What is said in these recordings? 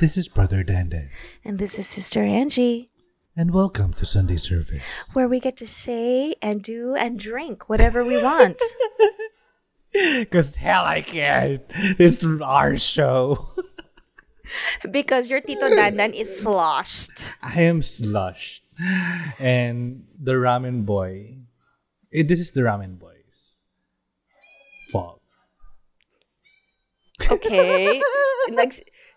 This is Brother Dandan, And this is Sister Angie, and welcome to Sunday service. where we get to say and do and drink whatever we want. Because hell, I can't. This is our show. because your Tito Dandan is sloshed. I am slush, and the ramen boy. eh, This is the ramen boy's fault. Okay? Nag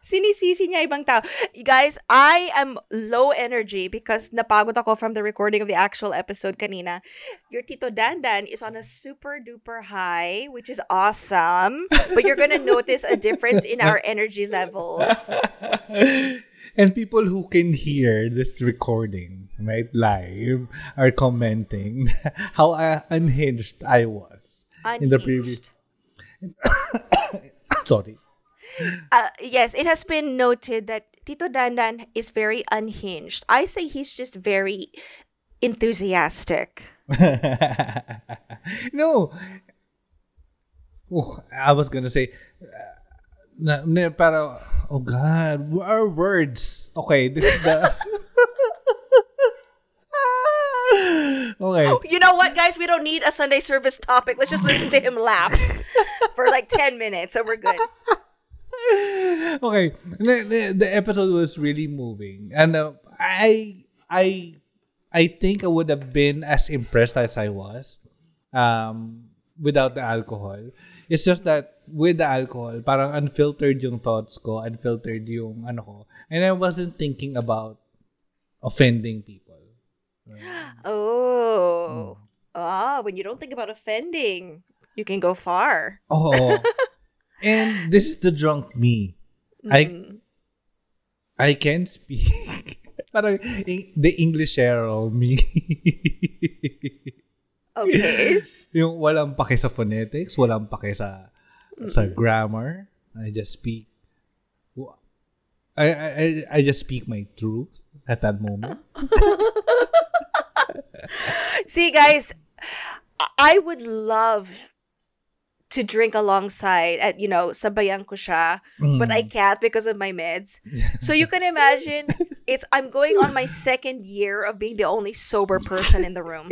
sinisisi niya ibang tao. Guys, I am low energy because napagod ako from the recording of the actual episode kanina. Your Tito Dandan is on a super duper high, which is awesome. But you're gonna notice a difference in our energy levels. and people who can hear this recording right live are commenting how uh, unhinged I was in the previous. Sorry. Uh, yes, it has been noted that Tito Dandan is very unhinged. I say he's just very enthusiastic. no. Oh, I was gonna say, uh, na, na, para, oh God, our words. Okay, this is the. okay. You know what, guys? We don't need a Sunday service topic. Let's just listen to him laugh for like 10 minutes and we're good. Okay, the, the, episode was really moving, and uh, I I I think I would have been as impressed as I was um, without the alcohol. It's just that with the alcohol, parang unfiltered yung thoughts ko, unfiltered yung ano ko, and I wasn't thinking about offending people. Oh. Ah, when you don't think about offending, you can go far. Oh, and this is the drunk me. I mm. I can speak. Parang the English of me. Okay. yung walang pake sa phonetics, walang pake sa sa grammar. I just speak. I I- I just speak my truth at that moment. See, guys, I would love to drink alongside at you know sabayan ko siya but I can't because of my meds. So you can imagine it's I'm going on my second year of being the only sober person in the room.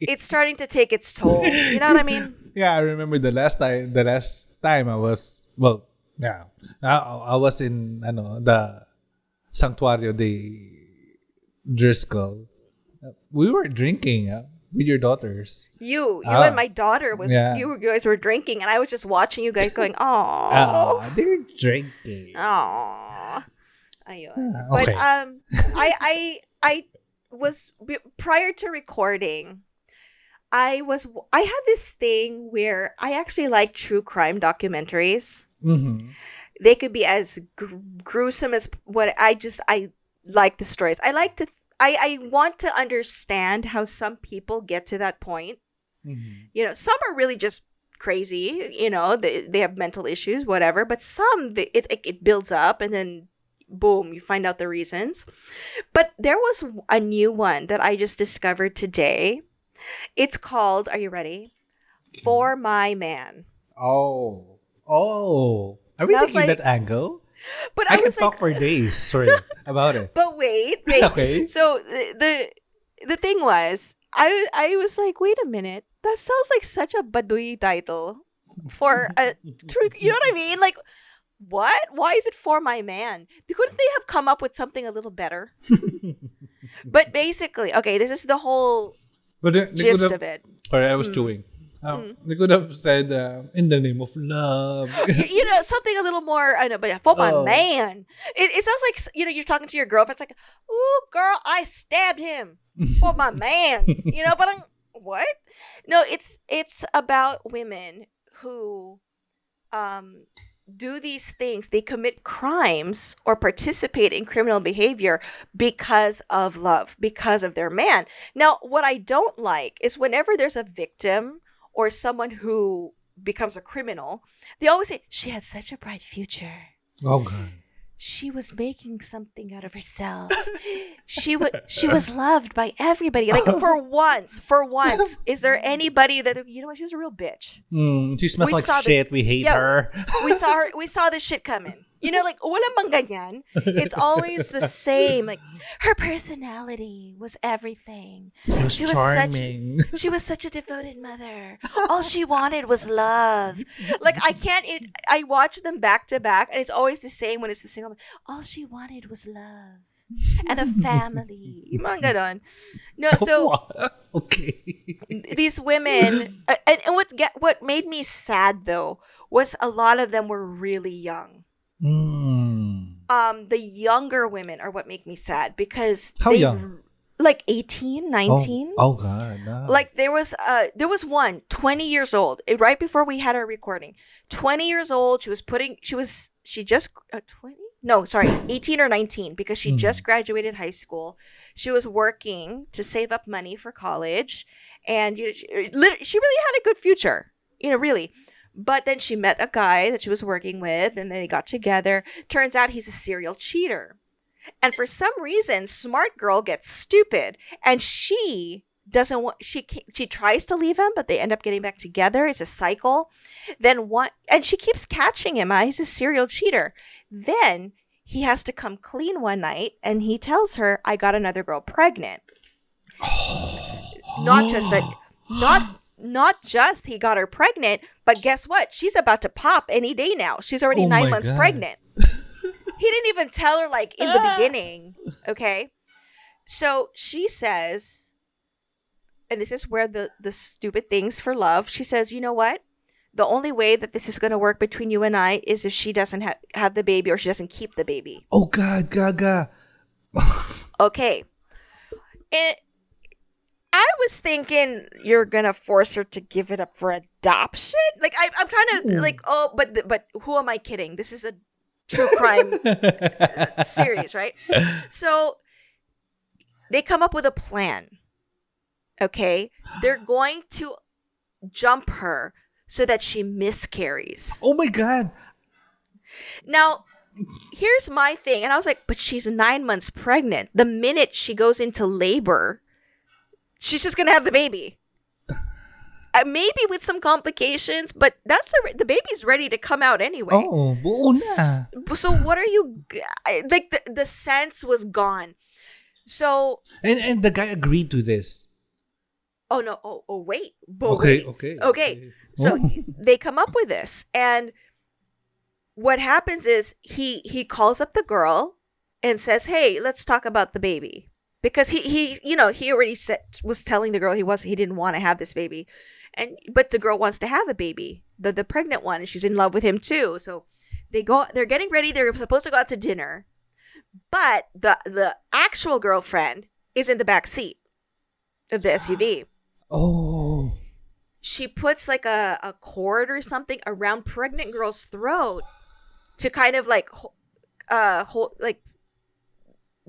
It's starting to take its toll. You know what I mean? Yeah, I remember the last time. The last time I was well, yeah, I, I was in ano the Sanctuario de Driscoll. We were drinking uh, with your daughters. you you Ah. and my daughter was Yeah. you guys were drinking and I was just watching you guys going oh they're drinking. Aww. Ayun. Ah, But um I I I was b- prior to recording I was I had this thing where I actually like true crime documentaries. hmm They could be as gr- gruesome as what I just I like the stories. I like to I I want to understand how some people get to that point. Hmm you know some are really just crazy you know they, they have mental issues whatever but some they, it, it, it builds up and then boom you find out the reasons. But there was a new one that i just discovered today. It's called are you ready? For my man. Oh, oh. Are we And I was taking like- that angle? But I, i, can was talk like for days. Sorry about it. but wait wait Okay. so the, the the thing was i i was like wait a minute that sounds like such a badui title for a true you know what i mean like what why is it for my man couldn't they have come up with something a little better but basically okay this is the whole But they, they could gist of it Sorry, I was mm. chewing. Um, They could have said uh, in the name of love. you, you know something a little more I know but for my Oh. man. It, it sounds like you know you're talking to your girlfriend it's like ooh girl I stabbed him for my man you know but I'm what? No it's it's about women who um do these things. They commit crimes or participate in criminal behavior because of love because of their man. Now what i don't like is whenever there's a victim or someone who becomes a criminal they always say she had such a bright future oh God. she was making something out of herself. she was she was loved by everybody. Like for once, for once, is there anybody that you know what? She was a real bitch. Mm, she smells We like saw this- shit. We hate Yeah. her. We saw her. We saw this shit coming. You know, like wala bang ganyan. It's always the same. Like her personality was everything. Was She was charming. She was such a devoted mother. All she wanted was love. Like I can't. It, I watch them back to back, and it's always the same when it's the single. All she wanted was love and a family. Yung mga ganon. No, so okay. these women, and, and what get what made me sad though was a lot of them were really young. Mm. Um, the younger women are what make me sad because How they, young? Like 18, 19. Oh, oh God. no. like there was uh there was one 20 years old right before we had our recording 20 years old she was putting she was she just uh, 20 no sorry 18 or 19 because she just graduated high school she was working to save up money for college and you know, she, she really had a good future you know really but then she met a guy that she was working with and they got together turns out he's a serial cheater and for some reason, smart girl gets stupid, and she doesn't want. She she tries to leave him, but they end up getting back together. It's a cycle. Then one, and she keeps catching him. Uh, he's a serial cheater. Then he has to come clean one night, and he tells her, "I got another girl pregnant." not just that. Not not just he got her pregnant, but guess what? She's about to pop any day now. She's already Oh nine months God. pregnant he didn't even tell her like in the ah. beginning okay so she says and this is where the the stupid things for love she says you know what the only way that this is going to work between you and i is if she doesn't ha- have the baby or she doesn't keep the baby Oh God, Gaga. okay and I was thinking you're gonna force her to give it up for adoption. Like I, I'm trying to hmm. like oh, but but who am I kidding? This is a true crime series, right? So they come up with a plan. Okay, they're going to jump her so that she miscarries. Oh my God. Now, here's my thing, and I was like, but she's nine months pregnant. The minute she goes into labor, she's just gonna have the baby. Uh, maybe with some complications, but that's a, the baby's ready to come out anyway. Oh, buo na. So what are you g- I- like? The the sense was gone. So And and the guy agreed to this. oh no oh oh wait but Okay, okay, okay okay. so Oh. they come up with this and what happens is he he calls up the girl and says hey let's talk about the baby because he he you know he already said was telling the girl he was he didn't want to have this baby. And but the girl wants to have a baby the the pregnant one and she's in love with him too. So they go they're getting ready they're supposed to go out to dinner but the the actual girlfriend is in the back seat of the SUV Oh. she puts like a, a cord or something around pregnant girl's throat to kind of like uh hold like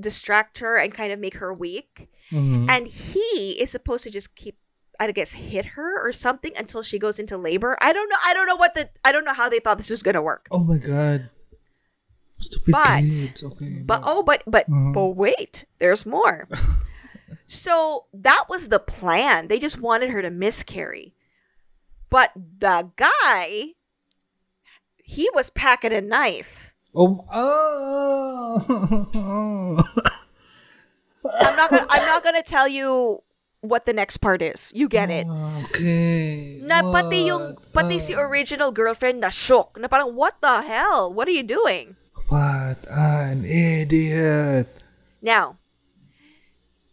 distract her and kind of make her weak Mhm. and he is supposed to just keep i guess hit her or something until she goes into labor i don't know i don't know what the i don't know how they thought this was gonna work Oh my God. Stupid But-. Okay. but oh but but Mhm. but wait there's more so that was the plan they just wanted her to miscarry but the guy he was packing a knife Oh. Oh. i'm not gonna i'm not gonna tell you what the next part is you get it okay. na pati yung pati si original girlfriend na shook na parang what the hell what are you doing What an idiot. Now,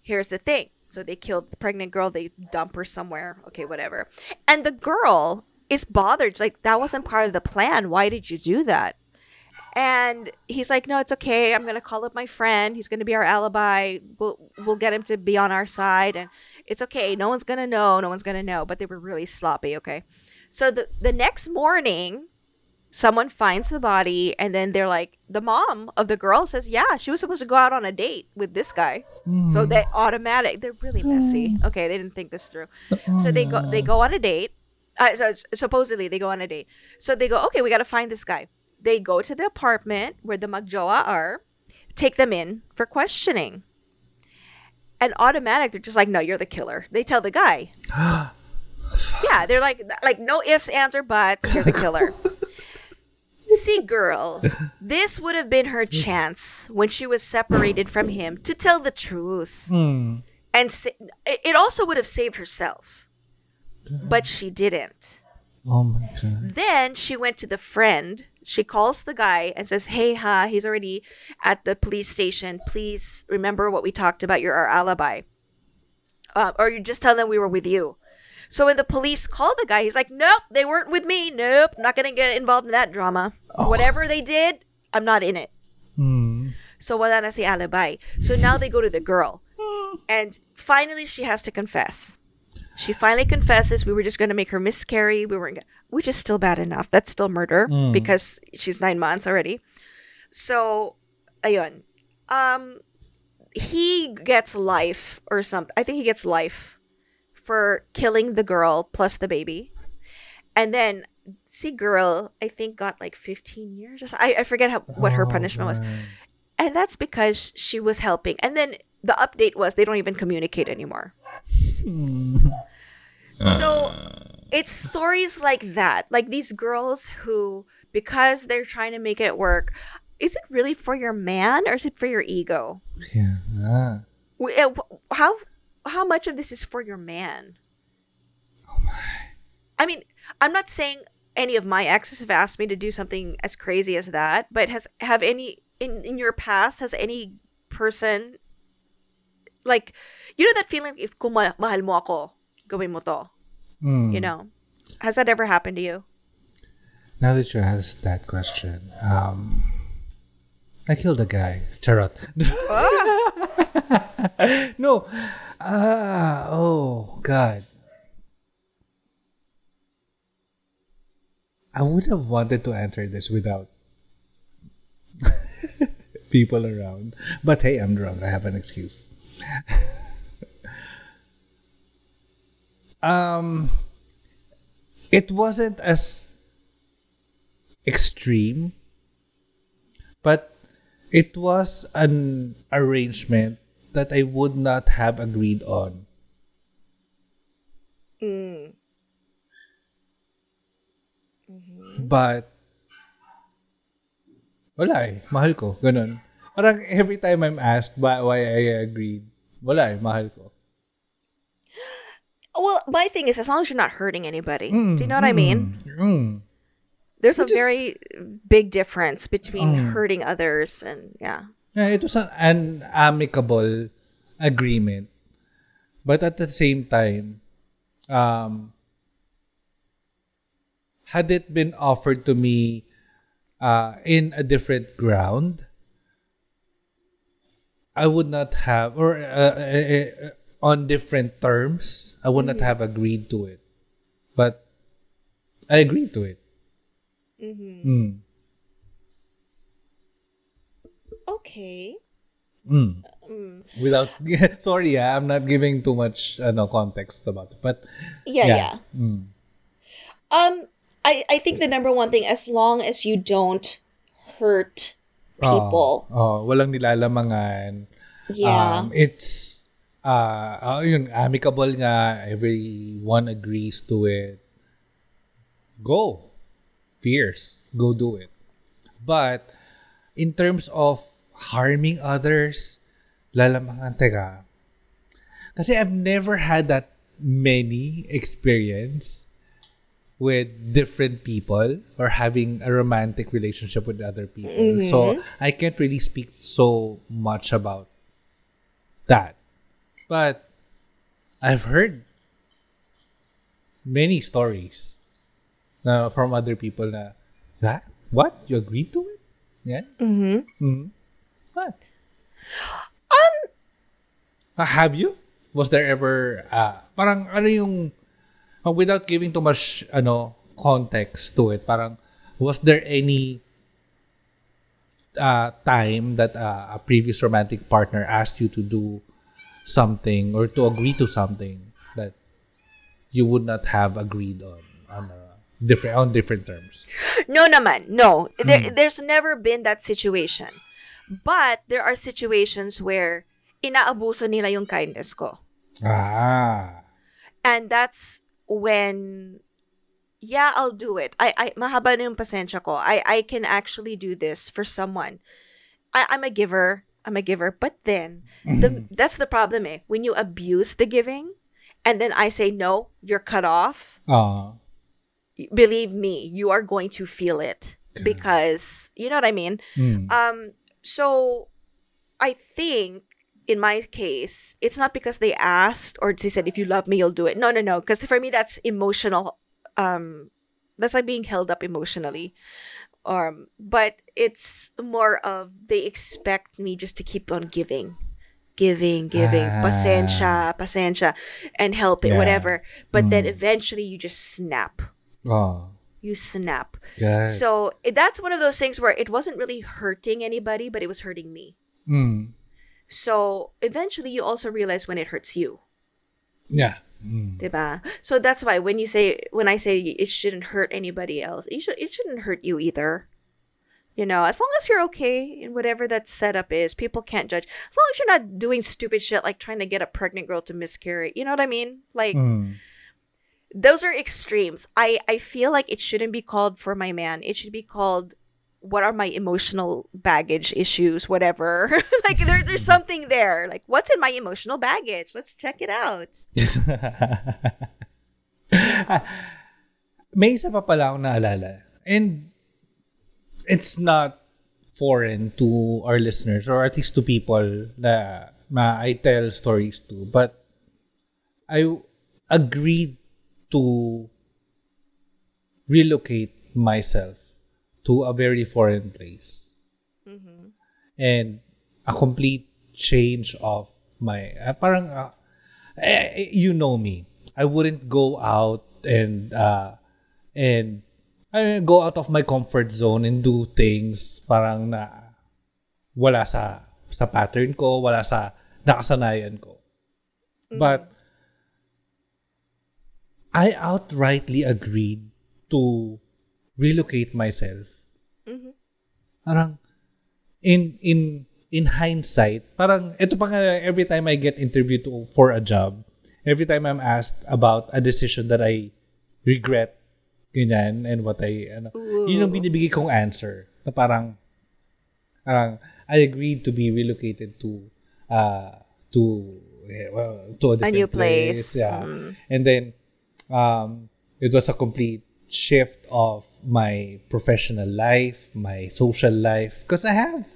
here's the thing. So they killed the pregnant girl, they dump her somewhere. Okay, whatever. And the girl is bothered. Like, that wasn't part of the plan. Why did you do that? And he's like, no, it's okay. I'm gonna call up my friend. He's gonna be our alibi. We'll we'll get him to be on our side, and it's okay. No one's gonna know. No one's gonna know. But they were really sloppy. Okay. So the the next morning, someone finds the body, and then they're like, the mom of the girl says, yeah, she was supposed to go out on a date with this guy. So they automatic. They're really messy. Okay, they didn't think this through. So they go they go on a date. Uh, so supposedly they go on a date. So they go, okay, we got to find this guy. They go to the apartment where the Magjoa are, take them in for questioning. And automatic, they're just like, no, you're the killer. They tell the guy. yeah, they're like, like no ifs, ands, or buts. You're the killer. See, girl, this would have been her chance when she was separated from him to tell the truth. Mm. And sa- it also would have saved herself. But she didn't. Oh my god. Then she went to the friend. She calls the guy and says, Hey, ha, he's already at the police station. Please remember what we talked about You're our alibi. Uh, or you just tell them we were with you. So when the police call the guy, he's like, Nope, they weren't with me. Nope, not going to get involved in that drama. Whatever they did, I'm not in it. Mm. So wala na si alibi. So now they go to the girl. And finally she has to confess. She finally confesses we were just going to make her miscarry. We weren't which is still bad enough. That's still murder because she's 9 months already. So ayun. Um he gets life or something. I think he gets life for killing the girl plus the baby. And then see girl, I think got like 15 years or so. I, I forget how, what her Oh, punishment was. And that's because she was helping. And then the update was they don't even communicate anymore. so it's stories like that. Like these girls who, because they're trying to make it work, is it really for your man or is it for your ego? Yeah. Ah. Uh, How how much of this is for your man? Oh my. I mean, I'm not saying any of my exes have asked me to do something as crazy as that, but has have any in in your past has any person like you know that feeling if kung ma- mahal mo ako, gawin mo to, Mm. you know? Has that ever happened to you? Now that you asked that question, um, I killed a guy. Charot. no. Ah, oh, God. I would have wanted to answer this without people around. But hey, I'm drunk. I have an excuse. Um, it wasn't as extreme, but it was an arrangement that I would not have agreed on. Mm. But, wala eh. Mahal ko. Ganun. Parang every time I'm asked why, why I agreed, wala eh. Mahal ko. Well, my thing is as long as you're not hurting anybody. do you know what I mean? Mm. There's a is- very big difference between hurting others and yeah. Yeah, it was an, an amicable agreement. But at the same time, um, had it been offered to me uh, in a different ground, I would not have, or uh, uh, uh, on different terms, I would not have agreed to it. But I agreed to it. Mm. Okay. Mm. Without sorry, ah, I'm not giving too much ano context about it. But Yeah, Yeah. yeah. mm, Um, I I think the number one thing, as long as you don't hurt people, oh, walang nilalamangan. yeah, Um, it's uh, uh yun, amicable nga, everyone agrees to it. Go. Fierce. Go do it. But in terms of harming others, lalamangan teka. Kasi I've never had that many experience with different people or having a romantic relationship with other people. So I can't really speak so much about that. But I've heard many stories na from other people na, "Ha? What? You agreed to it? Yeah? Mm-hmm. mm What? Um, have you? Was there ever, uh, parang ano yung, uh, without giving too much, ano, context to it, parang, was there any uh, time that uh, a previous romantic partner asked you to do something or to agree to something that you would not have agreed on on a different on different terms. no, naman, no. There, there's never been that situation, but there are situations where inaabuso nila yung kindness ko. Ah. And that's when yeah, I'll do it. I, I, mahaba na yung pasensya ko. I, I can actually do this for someone. I, I'm a giver. I'm a giver. But then, the, that's the problem eh. When you abuse the giving, and then I say, no, you're cut off, Ah. believe me, you are going to feel it. Because, you know what I mean? Mm. Um, so I think in my case, it's not because they asked or they said, if you love me, you'll do it. No, no, no. Because for me, that's emotional. Um, that's like being held up emotionally. Um, but it's more of they expect me just to keep on giving, giving, giving, Ah. pasensya, pasensya, and helping, Yeah. whatever. But then Mm. eventually you just snap. Ah. You snap. Good. So that's one of those things where it wasn't really hurting anybody, but it was hurting me. Mm. So eventually you also realize when it hurts you. Yeah. Mm. Diba? So that's why when you say when I say it shouldn't hurt anybody else, it should it shouldn't hurt you either. You know, as long as you're okay in whatever that setup is, people can't judge. As long as you're not doing stupid shit like trying to get a pregnant girl to miscarry. You know what I mean? Like Mm. those are extremes. I I feel like it shouldn't be called for my man. It should be called what are my emotional baggage issues, whatever. like there, there's something there. Like what's in my emotional baggage? Let's check it out. May isa pa pala akong naalala. And it's not foreign to our listeners or at least to people na, na I tell stories to. But I agreed to relocate myself to a very foreign place. And a complete change of my, ah, parang, ah, eh, eh, you know me. I wouldn't go out and, uh, and, I go out of my comfort zone and do things parang na wala sa sa pattern ko, wala sa nakasanayan ko. But I outrightly agreed to relocate myself. Parang in in in hindsight, parang ito pa nga every time I get interviewed to, for a job, every time I'm asked about a decision that I regret, ganyan, and what I, ano, yun ang binibigay kong answer. Na parang, parang, I agreed to be relocated to, uh, to, eh, well, to a different new place. Yeah. Mm. And then, um, it was a complete shift of my professional life, my social life, because I have,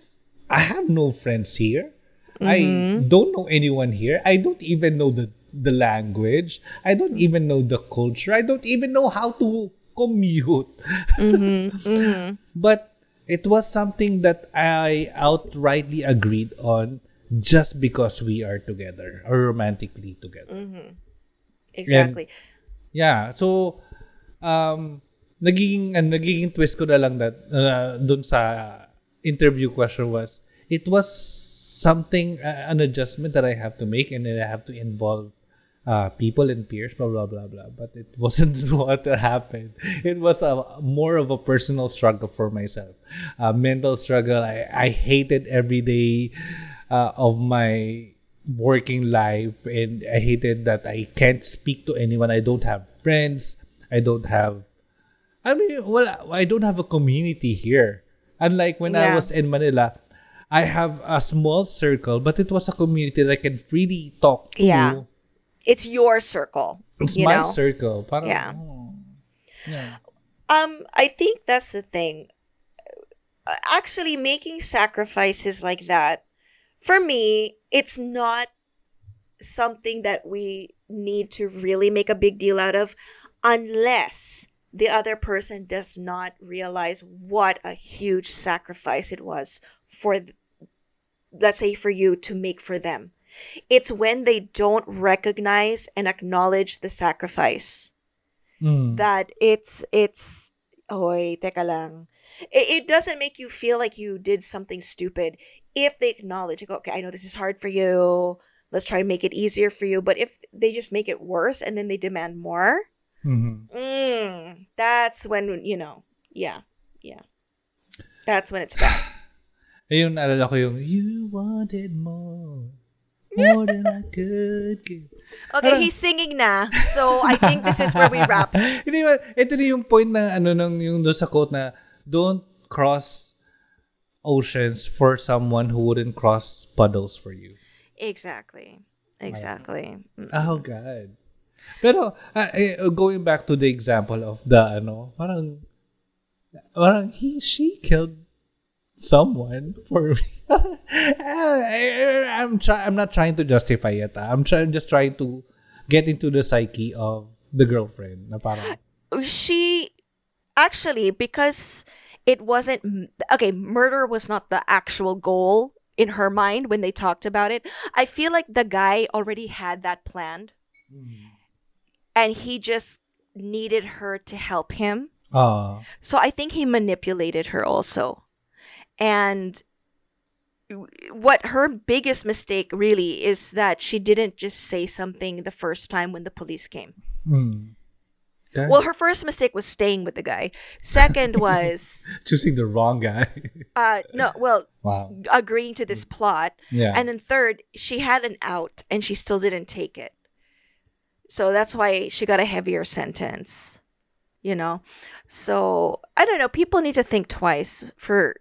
I have no friends here. I mm-hmm. don't know anyone here. I don't even know the the language. I don't even know the culture. I don't even know how to commute. Mm-hmm. Mm-hmm. But it was something that I outrightly agreed on just because we are together or romantically together. Exactly. Yeah. So, um, nagiging, ano, nagiging twist ko na lang that, uh, dun sa interview question was, it was something, uh, an adjustment that I have to make and I have to involve uh, people and peers, blah, blah, blah, blah. But it wasn't what happened. It was a, more of a personal struggle for myself. A mental struggle. I, I hated every day uh, of my working life and I hated that I can't speak to anyone. I don't have friends. I don't have I mean, well, I don't have a community here. Unlike when I was in Manila, I have a small circle, but it was a community that I can freely talk to. Yeah. It's your circle. It's you my know? circle. Parang, Yeah. oh, yeah. Um, I think that's the thing. Actually, making sacrifices like that, for me, it's not something that we need to really make a big deal out of unless the other person does not realize what a huge sacrifice it was for, let's say, for you to make for them. It's when they don't recognize and acknowledge the sacrifice Mm. that it's it's oy teka lang it, it doesn't make you feel like you did something stupid if they acknowledge like, okay i know this is hard for you let's try and make it easier for you but if they just make it worse and then they demand more Mhm. mm, that's when you know yeah yeah that's when it's bad Ayun, naalala ko yung, you wanted more. More than I could give. Okay, he's singing na. So, I think this is where we wrap. Hindi ba, ito na yung point na ano nung yung doon sa quote na don't cross oceans for someone who wouldn't cross puddles for you. Exactly. Exactly. Oh God. Pero uh, eh, going back to the example of the ano, parang parang he she killed someone for me. I, am try, I'm not trying to justify it. ah. I'm trying just trying to get into the psyche of the girlfriend. Na parang She actually because it wasn't okay, murder was not the actual goal in her mind when they talked about it. I feel like the guy already had that planned. And he just needed her to help him. ah So I think he manipulated her also. And what her biggest mistake really is that she didn't just say something the first time when the police came. hmm. That- Well, her first mistake was staying with the guy. Second was choosing the wrong guy. uh no, well, wow. agreeing to this plot. Yeah. And then third, she had an out and she still didn't take it. So that's why she got a heavier sentence. You know? So I don't know. People need to think twice for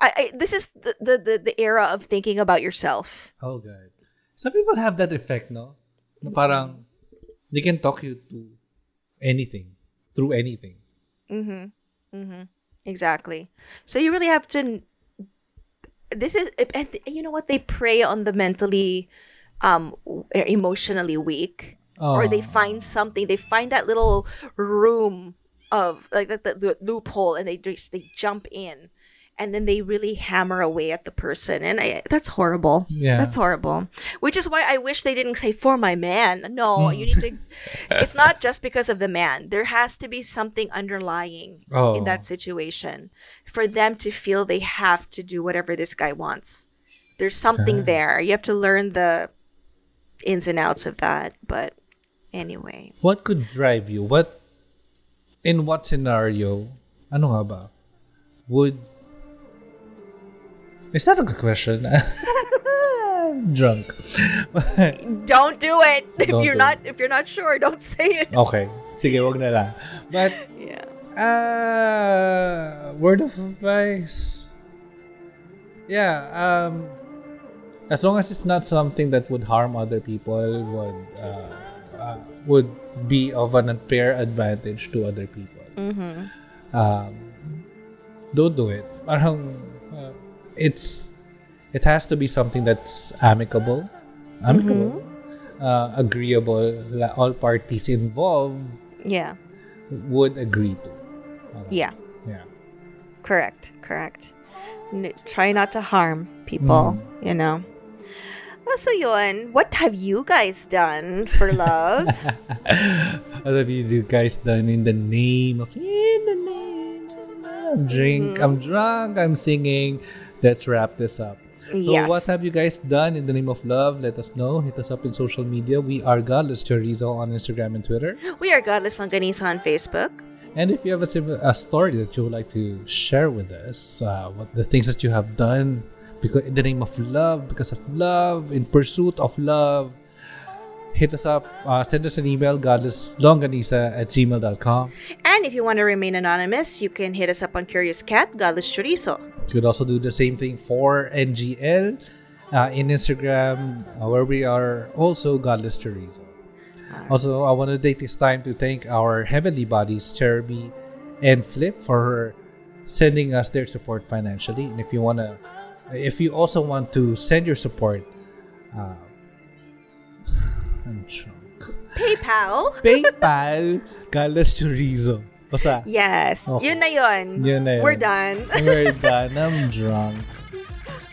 I, I this is the, the, the, the era of thinking about yourself. Oh God. Some people have that effect, no? no parang they can talk you to anything, through anything. Mhm. Mhm. Exactly. So you really have to this is and you know what they prey on the mentally um emotionally weak or they find something they find that little room of like the, the, the loophole and they just they jump in and then they really hammer away at the person and I, that's horrible. Yeah. that's horrible. Which is why i wish they didn't say for my man. No you need to it's not just because of the man. There has to be something underlying Oh. in that situation for them to feel they have to do whatever this guy wants. There's something there. You have to learn the ins and outs of that but anyway What could drive you? What in what scenario? Ano nga ba? Would Is that a good question? Drunk. don't do it if Don't you're not if you're not sure don't say it okay. Sige, wag na lang. But yeah Uh, word of advice. Yeah, um, as long as it's not something that would harm other people, would uh, uh, would be of an unfair advantage to other people. Um, don't do it. Parang, uh, it's it has to be something that's amicable, amicable, uh, agreeable. All parties involved yeah. would agree to. yeah. Yeah. correct. Correct. N- try not to harm people you know Oh, so yun, what have you guys done for love? What have you guys done in the name of in the name of love? Drink. I'm drunk. I'm singing. Let's wrap this up. So Yes. what have you guys done in the name of love? Let us know. Hit us up in social media. We are Godless Chorizo on Instagram and Twitter. we are Godless Longganisa on Facebook. And if you have a, a story that you would like to share with us, uh, what the things that you have done because in the name of love, because of love, in pursuit of love, hit us up. Uh, send us an email, godlesslongganisa at gmail.com. And if you want to remain anonymous, you can hit us up on Curious Cat, Godless Chorizo. You could also do the same thing for NGL uh, in Instagram, uh, where we are also Godless Chorizo. Also, I want to take this time to thank our heavenly bodies, Cherubie and Flip, for sending us their support financially. And if you want to, if you also want to send your support, uh, I'm drunk. PayPal. PayPal, Godless Chorizo. Basta, Yes. Okay. Yun na yun. Yun na yun. We're done. We're done. I'm drunk.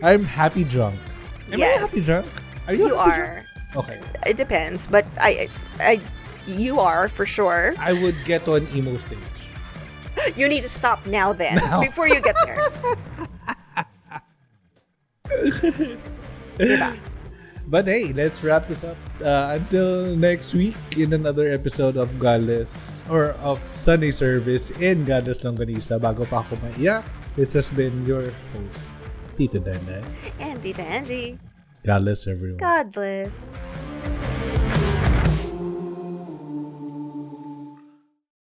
I'm happy drunk. Am I happy drunk? Are you, You are. drunk? Okay. It depends, but I, I, you are for sure. I would get to an emo stage. You need to stop now then, Now. before you get there. diba? But hey, let's wrap this up. Uh, until next week in another episode of Godless or of Sunday service in Godless Longganisa. Bago pa ako maiyak, this has been your host, Tito Dandan. And Tita Angie. Godless everyone. Godless.